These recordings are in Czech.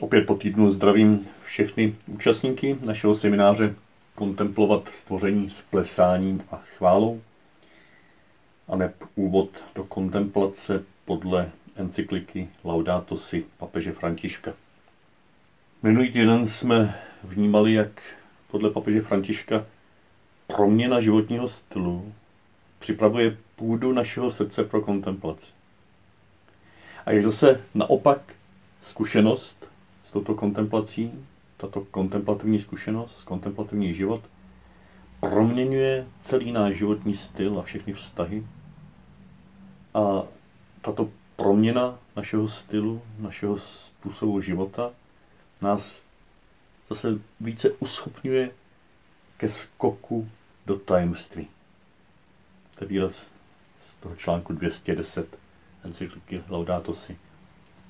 Opět po týdnu zdravím všechny účastníky našeho semináře Kontemplovat stvoření s plesáním a chválou a neb úvod do kontemplace podle encykliky Laudato si papeže Františka. Minulý týden jsme vnímali, jak podle papeže Františka proměna životního stylu připravuje půdu našeho srdce pro kontemplaci. A jak zase naopak zkušenost s touto kontemplací, tato kontemplativní zkušenost, kontemplativní život, proměňuje celý náš životní styl a všechny vztahy. A tato proměna našeho stylu, našeho způsobu života nás zase více uschopňuje ke skoku do tajemství. To je výraz z toho článku 210 encykliky Laudato si.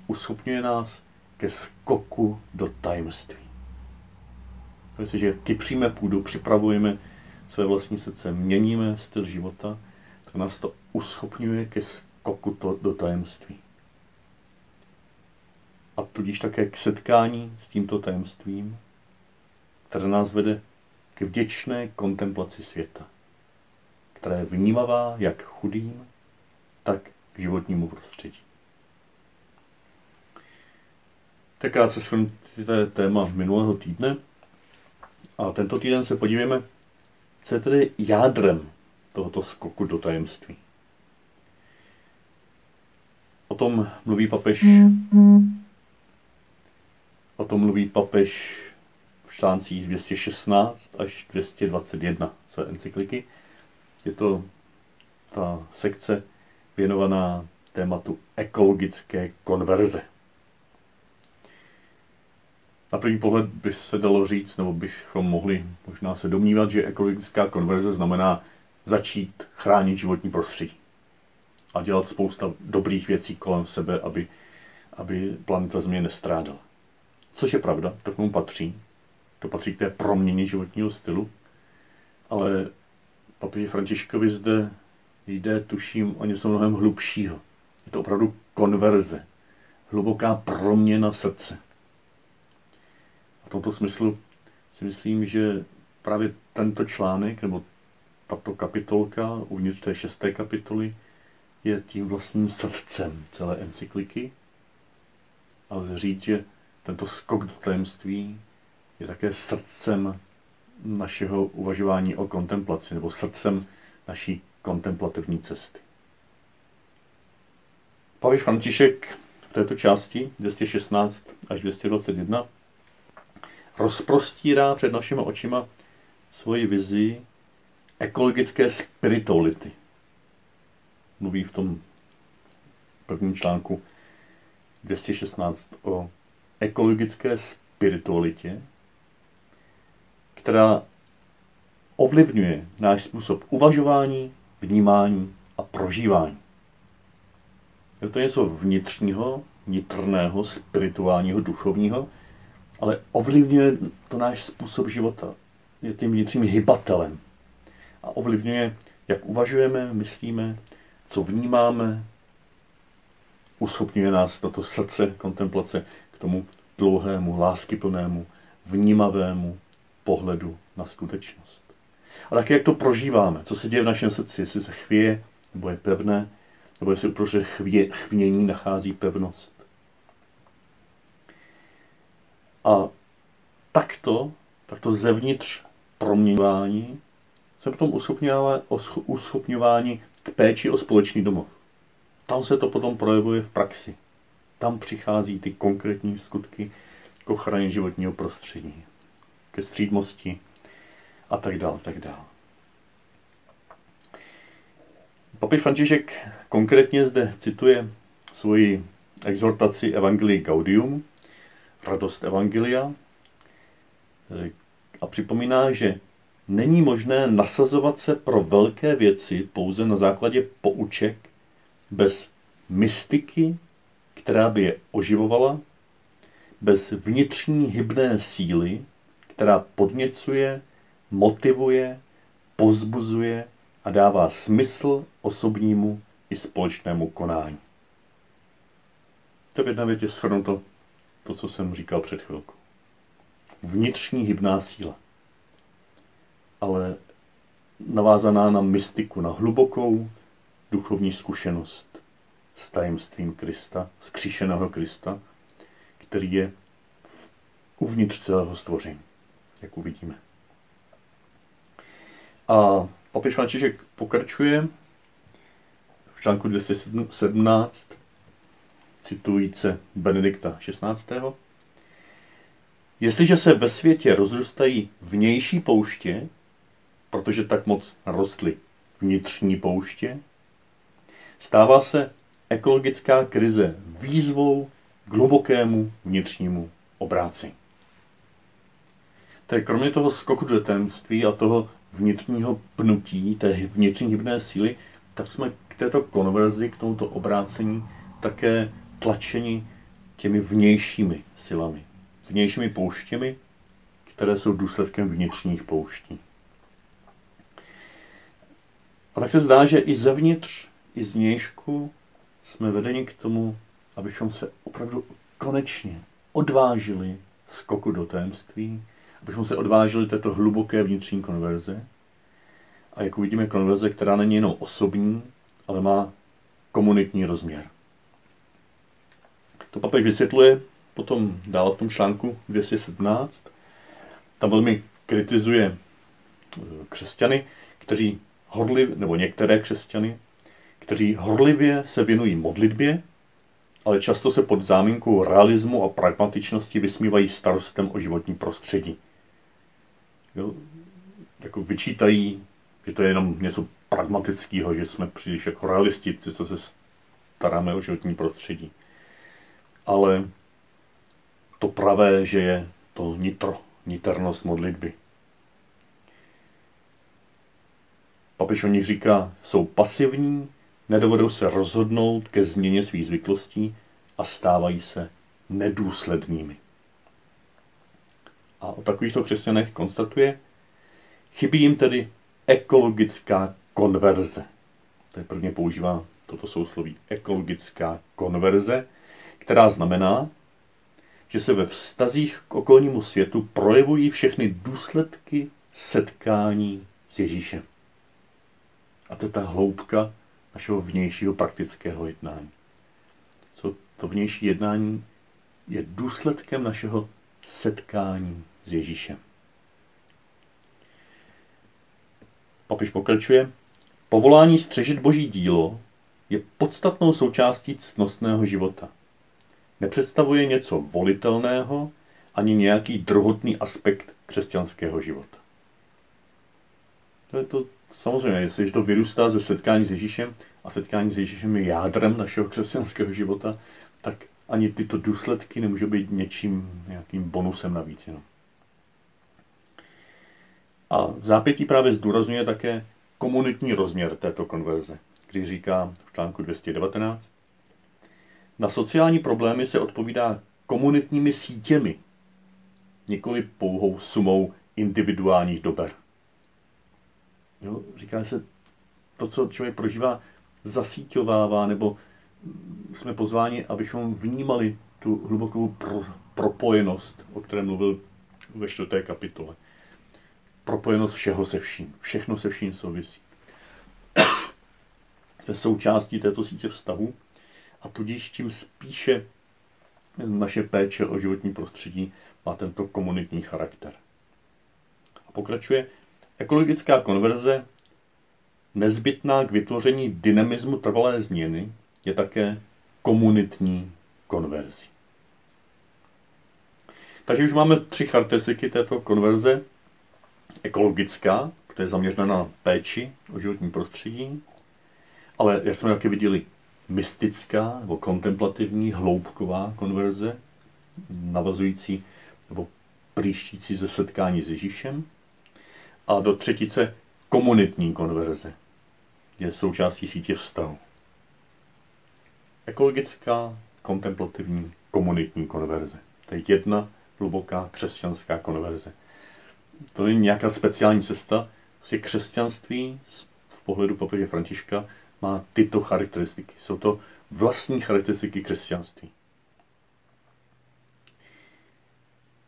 Uschopňuje nás ke skoku do tajemství. Jestliže kypříme půdu, připravujeme své vlastní srdce, měníme styl života, tak nás to uschopňuje ke skoku to, do tajemství. A tudíž také k setkání s tímto tajemstvím, které nás vede k vděčné kontemplaci světa, která je vnímavá jak chudým, tak k životnímu prostředí. Tak krátce shrnu téma minulého týdne. A tento týden se podívejme, co je tedy jádrem tohoto skoku do tajemství. O tom mluví papež o tom mluví papež v článcích 216 až 221 své encykliky. Je to ta sekce věnovaná tématu ekologické konverze. Na první pohled by se dalo říct, nebo bychom mohli možná se domnívat, že ekologická konverze znamená začít chránit životní prostředí a dělat spousta dobrých věcí kolem sebe, aby, aby planeta Země nestrádala. Což je pravda, to k tomu patří. To patří k té proměně životního stylu. Ale papeži Františkovi zde jde, tuším, o něco mnohem hlubšího. Je to opravdu konverze, hluboká proměna srdce. V tomto smyslu si myslím, že právě tento článek, nebo tato kapitolka uvnitř té šesté kapitoly, je tím vlastním srdcem celé encykliky. A lze říct, že tento skok do tajemství je také srdcem našeho uvažování o kontemplaci, nebo srdcem naší kontemplativní cesty. Pavíš František v této části 216 až 221 rozprostírá před našimi očima svoji vizi ekologické spirituality. Mluví v tom prvním článku 216 o ekologické spiritualitě, která ovlivňuje náš způsob uvažování, vnímání a prožívání. Je to něco vnitřního, nitrného, spirituálního, duchovního, ale ovlivňuje to náš způsob života. Je tím vnitřním hybatelem. A ovlivňuje, jak uvažujeme, myslíme, co vnímáme, uschopňuje nás toto srdce kontemplace k tomu dlouhému, láskyplnému, vnímavému pohledu na skutečnost. A také jak to prožíváme, co se děje v našem srdci, jestli se chvěje, nebo je pevné, nebo jestli uprostřed chvě, chvění nachází pevnost. A takto, takto zevnitř proměňování se potom uschopňování k péči o společný domov. Tam se to potom projevuje v praxi. Tam přichází ty konkrétní skutky k ochraně životního prostředí, ke střídmosti a tak dále, tak dále. Papež František konkrétně zde cituje svoji exhortaci Evangelii Gaudium, radost Evangelia, a připomíná, že není možné nasazovat se pro velké věci pouze na základě pouček bez mystiky, která by je oživovala, bez vnitřní hybné síly, která podněcuje, motivuje, pozbuzuje a dává smysl osobnímu i společnému konání. To v jedné větě shrnuto to, co jsem říkal před chvilkou. Vnitřní hybná síla. Ale navázaná na mystiku, na hlubokou duchovní zkušenost s tajemstvím Krista, skříšeného Krista, který je uvnitř celého stvoření, jak uvidíme. A papež František pokračuje v článku 217, citujíce Benedikta 16. Jestliže se ve světě rozrůstají vnější pouště, protože tak moc rostly vnitřní pouště, stává se ekologická krize výzvou k hlubokému vnitřnímu obrácení. je kromě toho skoku do tajemství a toho vnitřního pnutí, té vnitřní hybné síly, tak jsme k této konverzi, k tomuto obrácení také tlačeni těmi vnějšími silami, vnějšími pouštěmi, které jsou důsledkem vnitřních pouští. A tak se zdá, že i zevnitř, i zvnějšku jsme vedeni k tomu, abychom se opravdu konečně odvážili skoku do tajemství, abychom se odvážili této hluboké vnitřní konverze. A jak uvidíme, konverze, která není jenom osobní, ale má komunitní rozměr. To papež vysvětluje potom dál v tom článku 217. Tam velmi kritizuje eh, křesťany, kteří horliv, nebo některé křesťany, kteří horlivě se věnují modlitbě, ale často se pod záminkou realismu a pragmatičnosti vysmívají starostem o životní prostředí. Jo, jako vyčítají, že to je jenom něco pragmatického, že jsme příliš jako realistici, co se staráme o životní prostředí. Ale to pravé, že je to nitro, niternost modlitby. Papež o nich říká, jsou pasivní, nedovedou se rozhodnout ke změně svých zvyklostí a stávají se nedůslednými. A o takovýchto křesťanech konstatuje, chybí jim tedy ekologická konverze. To je prvně používá toto sousloví ekologická konverze, která znamená, že se ve vztazích k okolnímu světu projevují všechny důsledky setkání s Ježíšem. A to je ta hloubka našeho vnějšího praktického jednání. Co to vnější jednání je důsledkem našeho setkání s Ježíšem. Papiš pokračuje. Povolání střežit boží dílo je podstatnou součástí ctnostného života. Nepředstavuje něco volitelného ani nějaký druhotný aspekt křesťanského života. To je to samozřejmě, jestliže to vyrůstá ze setkání s Ježíšem a setkání s Ježíšem je jádrem našeho křesťanského života, tak ani tyto důsledky nemůžou být něčím, nějakým bonusem navíc. Jenom. A v zápětí právě zdůrazňuje také komunitní rozměr této konverze, když říká v článku 219, na sociální problémy se odpovídá komunitními sítěmi, nikoli pouhou sumou individuálních dober. Jo, říká se, to, co člověk prožívá, zasíťovává, nebo jsme pozváni, abychom vnímali tu hlubokou pro, propojenost, o které mluvil ve čtvrté kapitole. Propojenost všeho se vším. Všechno se vším souvisí. Je součástí této sítě vztahu a tudíž tím spíše naše péče o životní prostředí má tento komunitní charakter. A pokračuje, Ekologická konverze, nezbytná k vytvoření dynamismu trvalé změny, je také komunitní konverzi. Takže už máme tři charakteristiky této konverze. Ekologická, která je zaměřena na péči o životní prostředí, ale jak jsme taky viděli, mystická nebo kontemplativní, hloubková konverze, navazující nebo příštící ze setkání s Ježíšem a do třetice komunitní konverze. Je součástí sítě vztahu. Ekologická, kontemplativní, komunitní konverze. To je jedna hluboká křesťanská konverze. To není nějaká speciální cesta. Vlastně křesťanství z pohledu papeže Františka má tyto charakteristiky. Jsou to vlastní charakteristiky křesťanství.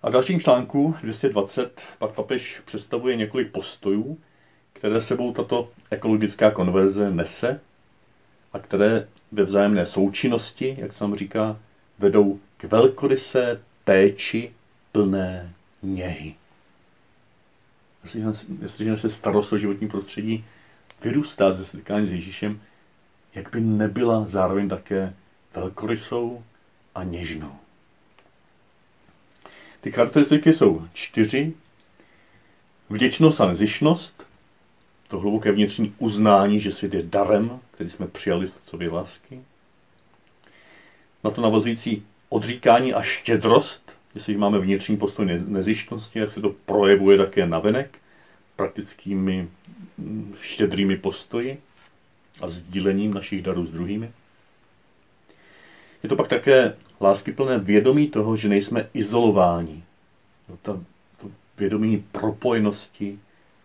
A v dalším článku 220 pak papež představuje několik postojů, které sebou tato ekologická konverze nese a které ve vzájemné součinnosti, jak sám říká, vedou k velkorysé péči plné něhy. Jestliže naše starost o životní prostředí vyrůstá ze setkání s Ježíšem, jak by nebyla zároveň také velkorysou a něžnou. Ty charakteristiky jsou čtyři. Vděčnost a nezišnost, to hluboké vnitřní uznání, že svět je darem, který jsme přijali z otcovy lásky. Na to navazující odříkání a štědrost, jestli máme vnitřní postoj nezištnosti, jak se to projevuje také navenek, praktickými štědrými postoji a sdílením našich darů s druhými. Je to pak také láskyplné vědomí toho, že nejsme izolováni. No, ta, to vědomí propojenosti,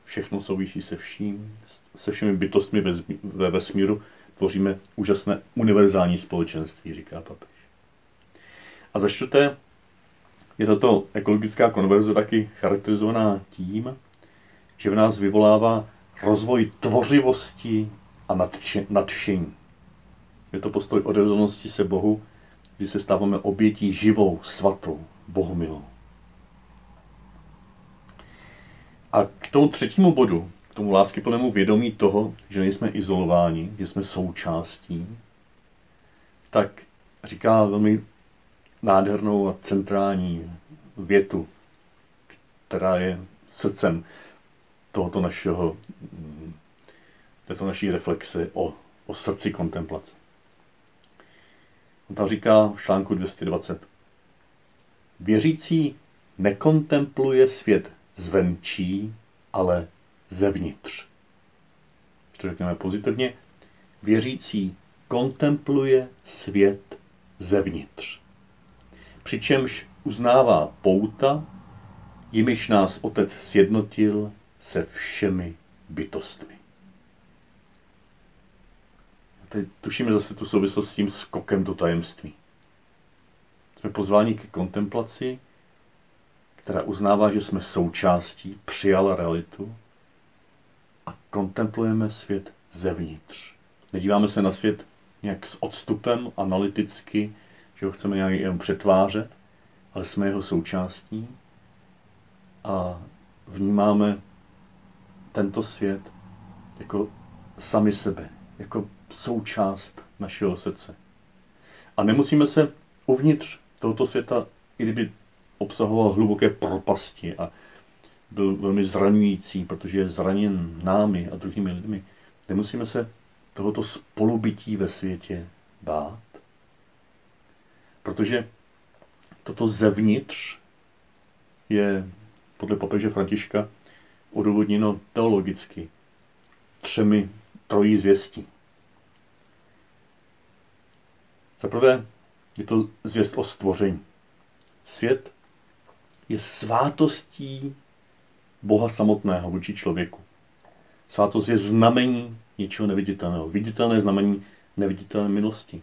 všechno souvisí se vším, se všemi bytostmi ve, ve vesmíru, tvoříme úžasné univerzální společenství, říká papež. A za čtvrté je tato ekologická konverze taky charakterizovaná tím, že v nás vyvolává rozvoj tvořivosti a nadšení. Je to postoj odevzdanosti se Bohu, kdy se stáváme obětí živou, svatou, bohumilou. A k tomu třetímu bodu, k tomu láskyplnému vědomí toho, že nejsme izolováni, že jsme součástí, tak říká velmi nádhernou a centrální větu, která je srdcem tohoto našeho, této naší reflexe o, o srdci kontemplace. On tam říká v článku 220. Věřící nekontempluje svět zvenčí, ale zevnitř. To řekneme pozitivně, věřící kontempluje svět zevnitř. Přičemž uznává pouta, jimiž nás Otec sjednotil se všemi bytostmi. A teď tušíme zase tu souvislost s tím skokem do tajemství. Jsme pozváni ke kontemplaci, která uznává, že jsme součástí, přijala realitu a kontemplujeme svět zevnitř. Nedíváme se na svět nějak s odstupem, analyticky, že ho chceme nějak jen přetvářet, ale jsme jeho součástí a vnímáme tento svět jako sami sebe, jako součást našeho srdce. A nemusíme se uvnitř tohoto světa, i kdyby obsahoval hluboké propasti a byl velmi zraňující, protože je zraněn námi a druhými lidmi, nemusíme se tohoto spolubytí ve světě bát, protože toto zevnitř je podle papeže Františka odůvodněno teologicky třemi trojí zvěstí. Za prvé je to zvěst o stvoření. Svět je svátostí Boha samotného vůči člověku. Svátost je znamení něčeho neviditelného. Viditelné znamení neviditelné milosti.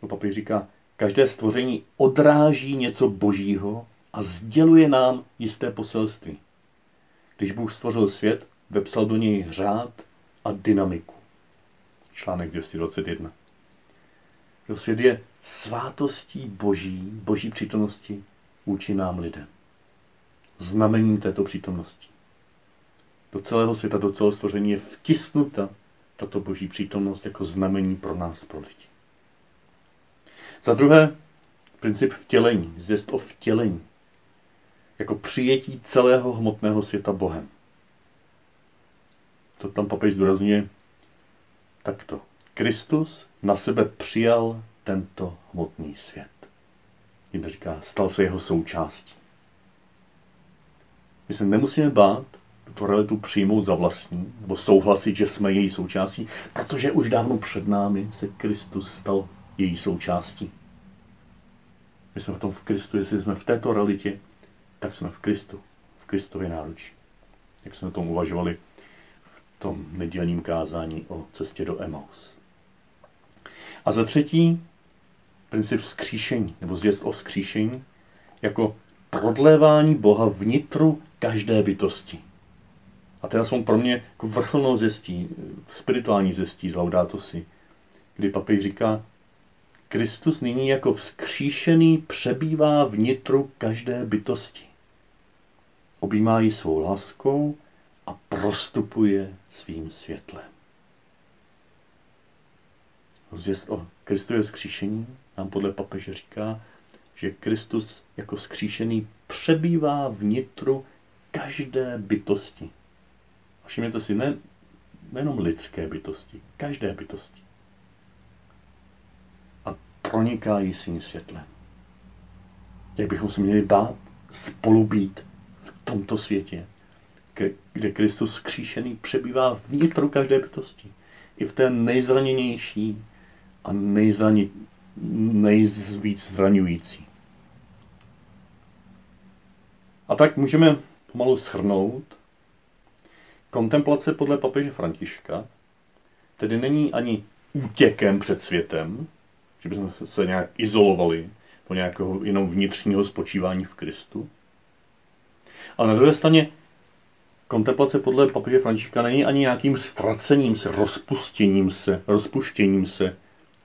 To papež říká, každé stvoření odráží něco božího a sděluje nám jisté poselství. Když Bůh stvořil svět, vepsal do něj řád a dynamiku. Článek 221. Jo, svět je svátostí boží, boží přítomnosti vůči nám lidem. Znamením této přítomnosti. Do celého světa, do celého stvoření je vtisknuta tato boží přítomnost jako znamení pro nás, pro lidi. Za druhé, princip vtělení, zvěst o vtělení jako přijetí celého hmotného světa Bohem. To tam papež zdůrazňuje takto. Kristus na sebe přijal tento hmotný svět. Jim říká, stal se jeho součástí. My se nemusíme bát tuto realitu přijmout za vlastní, nebo souhlasit, že jsme její součástí, protože už dávno před námi se Kristus stal její součástí. My jsme v tom v Kristu, jestli jsme v této realitě, tak jsme v Kristu, v Kristově náručí. Jak jsme o tom uvažovali v tom nedělním kázání o cestě do Emaus. A za třetí, princip vzkříšení, nebo zvěst o vzkříšení, jako prodlévání Boha vnitru každé bytosti. A teda jsou pro mě jako vrcholnou zjistí, spirituální zjistí z Laudato Si, kdy papež říká, Kristus nyní jako vzkříšený přebývá vnitru každé bytosti. Objímá ji svou láskou a prostupuje svým světlem. Zjist o Kristově vzkříšení nám podle papeže říká, že Kristus jako vzkříšený přebývá vnitru každé bytosti. A všimněte si, ne, nejenom lidské bytosti, každé bytosti. A proniká jí svým světlem. Jak bychom se měli bát spolu být tomto světě, kde Kristus skříšený přebývá vnitru každé bytosti. I v té nejzraněnější a nejzraně, nejvíc zraňující. A tak můžeme pomalu shrnout. Kontemplace podle papeže Františka tedy není ani útěkem před světem, že bychom se nějak izolovali do nějakého jenom vnitřního spočívání v Kristu. Ale na druhé straně kontemplace podle papeže Františka není ani nějakým ztracením se, rozpustěním se, rozpuštěním se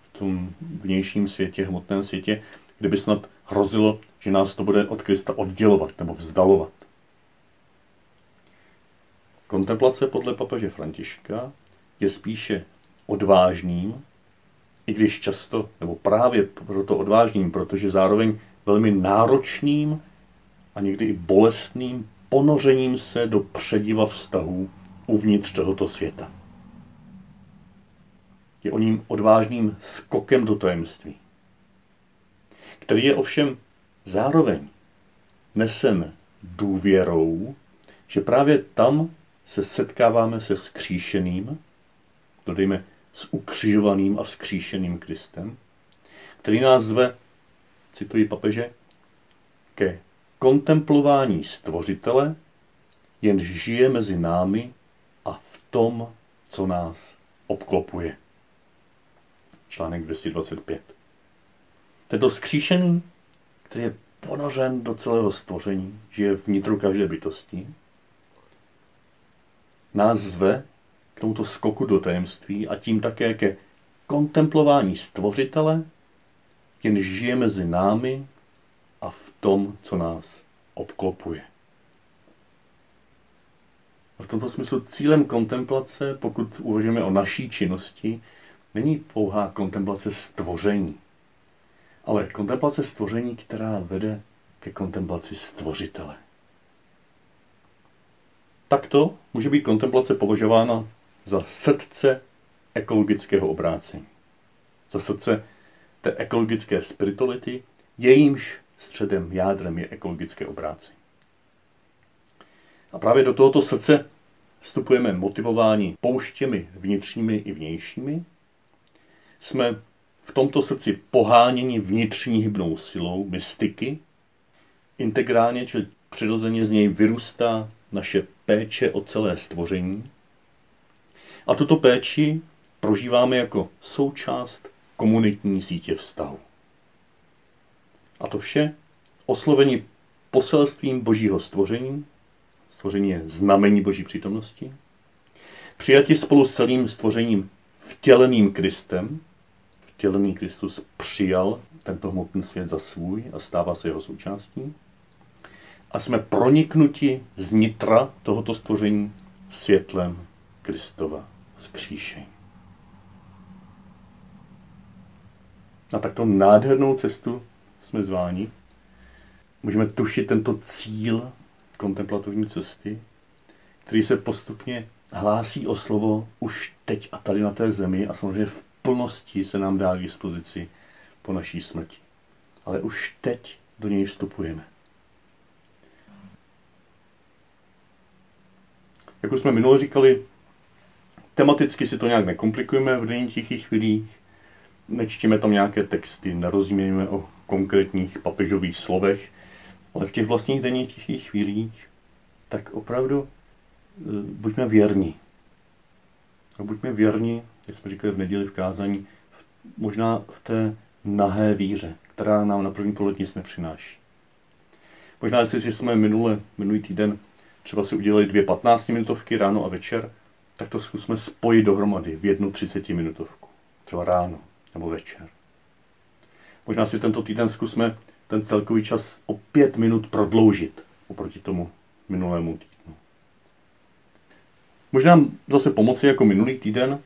v tom vnějším světě, hmotném světě, kde by snad hrozilo, že nás to bude od Krista oddělovat nebo vzdalovat. Kontemplace podle papeže Františka je spíše odvážným, i když často, nebo právě proto odvážným, protože zároveň velmi náročným a někdy i bolestným ponořením se do přediva vztahů uvnitř tohoto světa. Je o ním odvážným skokem do tajemství, který je ovšem zároveň nesen důvěrou, že právě tam se setkáváme se vzkříšeným, dodejme s ukřižovaným a vzkříšeným Kristem, který nás zve, cituji papeže, ke kontemplování stvořitele, jenž žije mezi námi a v tom, co nás obklopuje. Článek 225. Tento skříšený, který je ponořen do celého stvoření, žije vnitru každé bytosti, nás zve k tomuto skoku do tajemství a tím také ke kontemplování stvořitele, jenž žije mezi námi a v tom, co nás obklopuje. A v tomto smyslu cílem kontemplace, pokud uvažujeme o naší činnosti, není pouhá kontemplace stvoření, ale kontemplace stvoření, která vede ke kontemplaci stvořitele. Takto může být kontemplace považována za srdce ekologického obrácení. Za srdce té ekologické spirituality, jejímž středem, jádrem je ekologické obrácení. A právě do tohoto srdce vstupujeme motivováni pouštěmi vnitřními i vnějšími. Jsme v tomto srdci poháněni vnitřní hybnou silou mystiky. Integrálně, čili přirozeně z něj vyrůstá naše péče o celé stvoření. A tuto péči prožíváme jako součást komunitní sítě vztahu. A to vše oslovení poselstvím božího stvoření, stvoření je znamení boží přítomnosti, přijati spolu s celým stvořením vtěleným Kristem, vtělený Kristus přijal tento hmotný svět za svůj a stává se jeho součástí, a jsme proniknuti z nitra tohoto stvoření světlem Kristova zkříšení. Na takto nádhernou cestu jsme zváni. Můžeme tušit tento cíl kontemplativní cesty, který se postupně hlásí o slovo už teď a tady na té zemi a samozřejmě v plnosti se nám dá k dispozici po naší smrti. Ale už teď do něj vstupujeme. Jak už jsme minule říkali, tematicky si to nějak nekomplikujeme v denních tichých chvílích, nečtíme tam nějaké texty, nerozumíme o konkrétních papežových slovech, ale v těch vlastních tichých chvílích, tak opravdu eh, buďme věrní. A buďme věrní, jak jsme říkali v neděli v kázání, možná v té nahé víře, která nám na první pohled nic nepřináší. Možná, jestli jsme minule, minulý týden třeba si udělali dvě 15 minutovky ráno a večer, tak to zkusme spojit dohromady v jednu 30 minutovku. Třeba ráno nebo večer. Možná si tento týden zkusme ten celkový čas o pět minut prodloužit oproti tomu minulému týdnu. Možná zase pomoci jako minulý týden,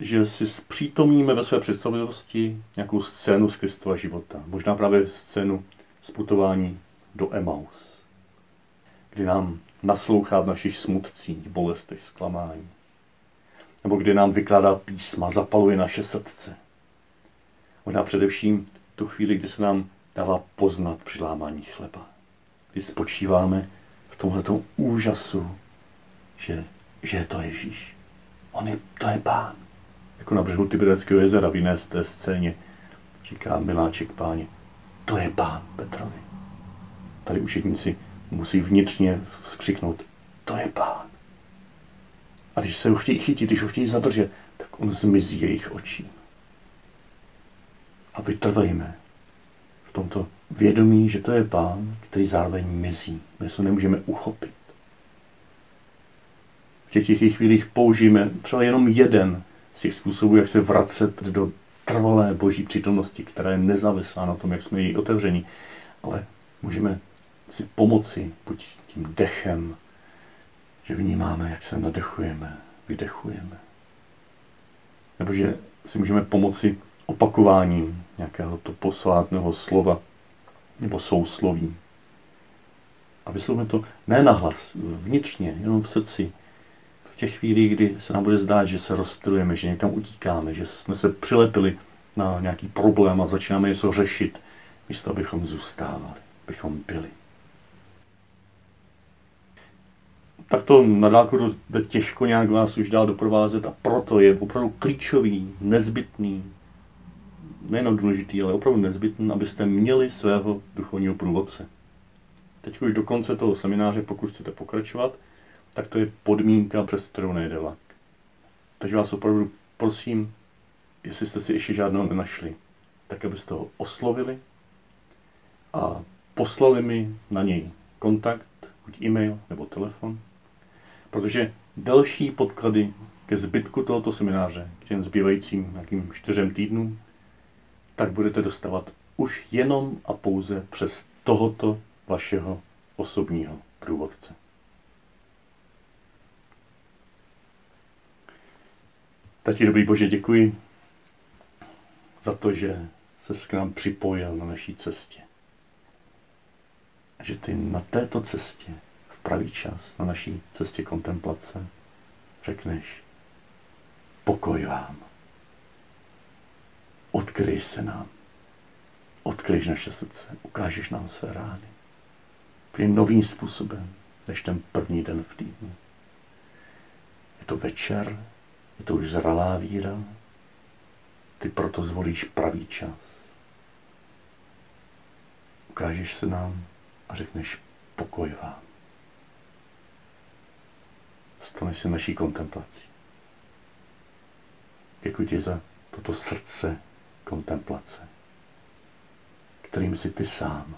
že si zpřítomníme ve své představivosti nějakou scénu z Kristova života. Možná právě scénu z putování do Emaus, kdy nám naslouchá v našich smutcích, bolestech, zklamání. Nebo kdy nám vykládá písma, zapaluje naše srdce. Možná především tu chvíli, kdy se nám dává poznat při lámání chleba. Kdy spočíváme v tomhle úžasu, že, že je to Ježíš. On je, to je pán. Jako na břehu Tiberického jezera v jiné z té scéně říká miláček páně, to je pán Petrovi. Tady učetníci musí vnitřně skřiknout, to je pán. A když se ho chtějí chytit, když ho chtějí zadržet, tak on zmizí jejich očí. A vytrvejme v tomto vědomí, že to je pán, který zároveň mizí. My se nemůžeme uchopit. V těch těch chvílích použijeme třeba jenom jeden z těch způsobů, jak se vracet do trvalé boží přítomnosti, která je nezávislá na tom, jak jsme jí otevření. Ale můžeme si pomoci buď tím dechem, že vnímáme, jak se nadechujeme, vydechujeme. Nebo že si můžeme pomoci opakováním nějakého to posvátného slova nebo sousloví. A vyslovíme to ne nahlas, vnitřně, jenom v srdci. V těch chvílích, kdy se nám bude zdát, že se rozstylujeme, že někam utíkáme, že jsme se přilepili na nějaký problém a začínáme něco řešit, místo abychom zůstávali, abychom byli. tak to na dálku těžko nějak vás už dál doprovázet a proto je opravdu klíčový, nezbytný, nejenom důležitý, ale opravdu nezbytný, abyste měli svého duchovního průvodce. Teď už do konce toho semináře, pokud chcete pokračovat, tak to je podmínka, přes kterou nejde vlak. Takže vás opravdu prosím, jestli jste si ještě žádného nenašli, tak abyste ho oslovili a poslali mi na něj kontakt, buď e-mail nebo telefon, protože další podklady ke zbytku tohoto semináře, k těm zbývajícím nějakým čtyřem týdnům, tak budete dostávat už jenom a pouze přes tohoto vašeho osobního průvodce. Tati dobrý Bože, děkuji za to, že se k nám připojil na naší cestě. Že ty na této cestě pravý čas na naší cestě kontemplace řekneš pokoj vám. Odkryj se nám. Odkryješ naše srdce. Ukážeš nám své rány. Úplně novým způsobem, než ten první den v týdnu. Je to večer, je to už zralá víra. Ty proto zvolíš pravý čas. Ukážeš se nám a řekneš pokoj vám stane se naší kontemplací. Děkuji ti za toto srdce kontemplace, kterým si ty sám